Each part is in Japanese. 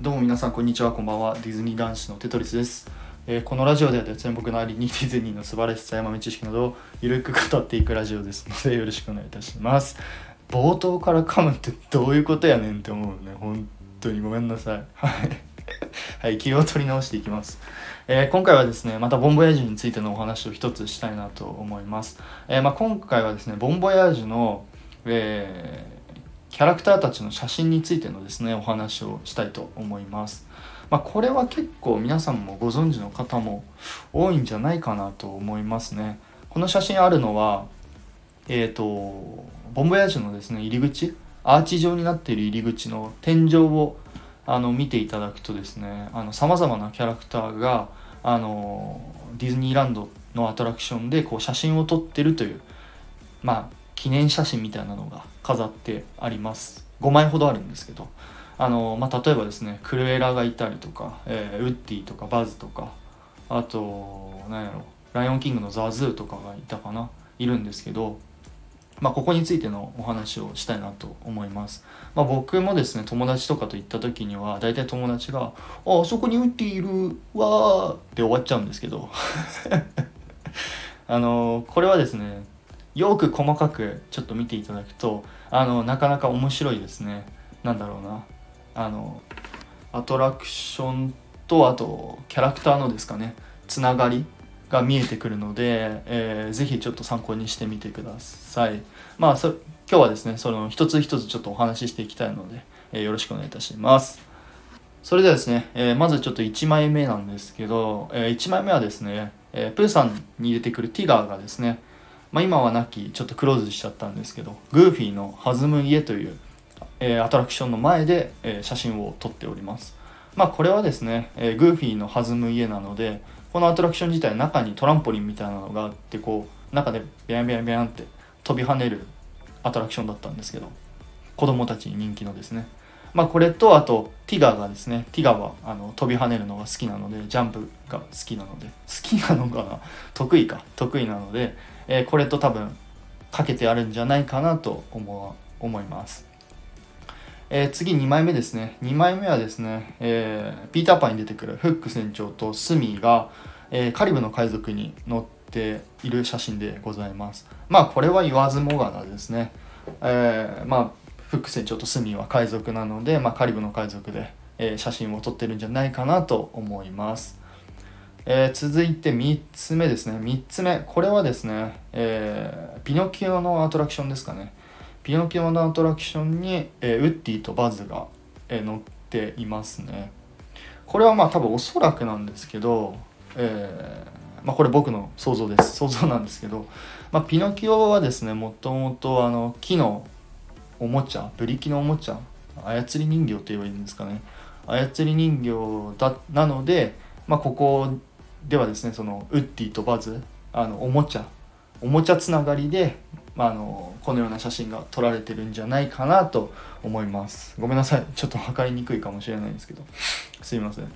どうも皆さんこんにちはこんばんは。ディズニー男子のテトリスです、えーこのラジオでは全僕のありにディズニーの素晴らしさや豆知識などをゆるく語っていくラジオですのでよろしくお願いいたします。冒頭から噛むってどういうことやねんって思うね。本当にごめんなさい。はい。はい気を取り直していきます、えー今回はですねまたボンボヤージュについてのお話を一つしたいなと思います、えーまあ、今回はですねボンボヤージュの、えーキャラクターたちの写真についてのですねお話をしたいと思います。まあ、これは結構皆さんもご存知の方も多いんじゃないかなと思いますね。この写真あるのはえっ、とボンボヤージュのですね入り口アーチ状になっている入り口の天井をあの見ていただくとですねさまざまなキャラクターがあのディズニーランドのアトラクションでこう写真を撮ってるというまあ記念写真みたいなのが飾ってあります。5枚ほどあるんですけど。あの、まあ、例えばですねクルエラがいたりとか、えーウッディとかバズとかあと何やろライオンキングのザズーとかがいたかないるんですけどまあ、ここについてのお話をしたいなと思います。まあ、僕もですね、友達とかと行った時には、大体友達が、あ、あそこにウッディいるわーって終わっちゃうんですけど、あの、これはですね、よく細かくちょっと見ていただくと、あの、なかなか面白いですね。なんだろうな。あの、アトラクションと、あと、キャラクターのですかね、つながりが見えてくるので、えーぜひちょっと参考にしてみてください。まあそ今日はですねその一つ一つちょっとお話ししていきたいので、えーよろしくお願いいたします。それではですね、えーまずちょっと1枚目なんですけど、え1枚目はですね、えープーさんに出てくるティガーがですね、まあ、今はなきちょっとクローズしちゃったんですけどグーフィーの弾む家という、えーアトラクションの前で、えー写真を撮っております。まあこれはですね、えーグーフィーの弾む家なのでこのアトラクション自体中にトランポリンみたいなのがあってこう中でビャンビャンビャンって飛び跳ねるアトラクションだったんですけど子供たちに人気のですねまあこれとあとティガーがですねティガーはあの飛び跳ねるのが好きなのでジャンプが好きなので好きなのかな？得意か？得意なので、えーこれと多分かけてあるんじゃないかなと思思います。えー次2枚目ですね。2枚目はですね、えーピーターパンに出てくるフック船長とスミーが、えカリブの海賊に乗っている写真でございます。まあこれは言わずもがなですね、えまあフック船長とスミは海賊なので、まあ、カリブの海賊で、えー写真を撮ってるんじゃないかなと思います。えー続いて3つ目ですね。3つ目。これはですね、えーピノキオのアトラクションですかね。ピノキオのアトラクションに、えウッディとバズが、えー乗っていますね。これはまあ多分おそらくなんですけど、えまあ、これ僕の想像です。想像なんですけど、まあ、ピノキオはですねもともとあの木のおもちゃブリキのおもちゃ操り人形って言えばいいんですかね。操り人形だなので、まあ、ここではですねそのウッディとバズあのおもちゃおもちゃつながりで、まあ、あのこのような写真が撮られてるんじゃないかなと思います。ごめんなさい。ちょっと測りにくいかもしれないんですけど。すいません。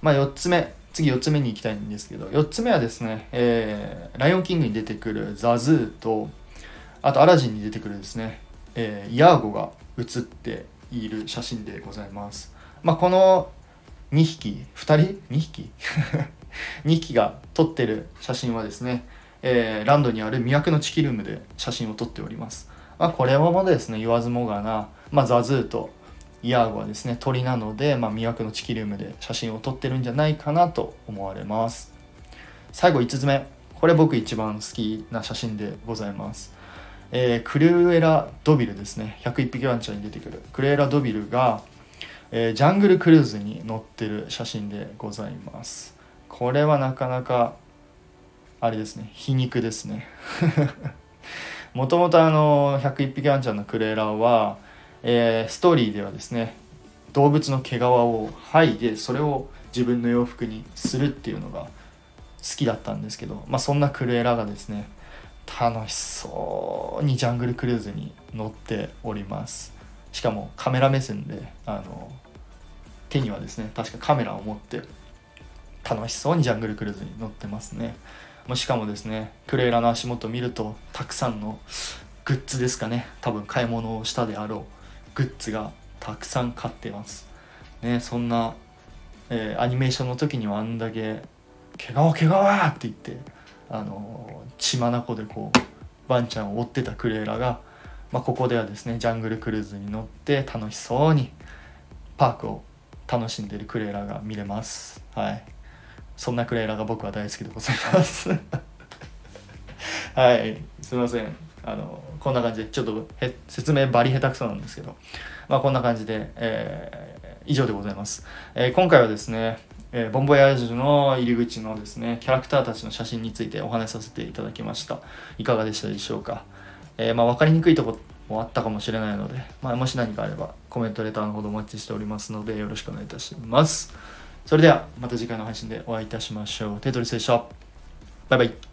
まあ4つ目次4つ目に行きたいんですけど4つ目はですね、えーライオンキングに出てくるザズーとあとアラジンに出てくるですね、えーイヤーゴが写っている写真でございますまあこの2匹2人 ?2 匹？2匹が撮ってる写真はですね、えーランドにある魅惑のチキルームで写真を撮っております。まあ、これはもですね言わずもがな、まあ、ザズーとイヤーゴはですね鳥なので、まあ、魅惑のチキルームで写真を撮ってるんじゃないかなと思われます。最後5つ目これ僕一番好きな写真でございます。えークルエラ・ドビルですね。101匹ワンちゃんに出てくる。クルエラ・ドビルが、えージャングルクルーズに乗ってる写真でございます。これはなかなかあれですね。皮肉ですね。もともとあの101匹ワンちゃんのクルエラは、えーストーリーではですね動物の毛皮を剥いでそれを自分の洋服にするっていうのが好きだったんですけど、まあ、そんなクルエラがですね楽しそうにジャングルクルーズに乗っております。しかもカメラ目線であの手にはですね確かカメラを持って楽しそうにジャングルクルーズに乗ってますね。しかもですねクレーラの足元見るとたくさんのグッズですかね。多分買い物をしたであろうグッズがたくさん買ってます。ねそんな、えーアニメーションの時にはあんだけ「毛皮毛皮!」って言ってあの血眼でこうワンちゃんを追ってたクレイラが、まあ、ここではですねジャングルクルーズに乗って楽しそうにパークを楽しんでるクレイラが見れます。はい。そんなクレイラが僕は大好きでございます。はい。すいません。あのこんな感じでちょっとへ説明バリ下手くそなんですけど。まあこんな感じで、えー以上でございます、えー今回はですね、えーボンボヤージュの入り口のですねキャラクターたちの写真についてお話しさせていただきました。いかがでしたでしょうか、えーまあ、分かりにくいとこもあったかもしれないので、まあ、もし何かあればコメントレターのほどお待ちしておりますのでよろしくお願いいたします。それではまた次回の配信でお会いいたしましょう。テトリスでした。バイバイ。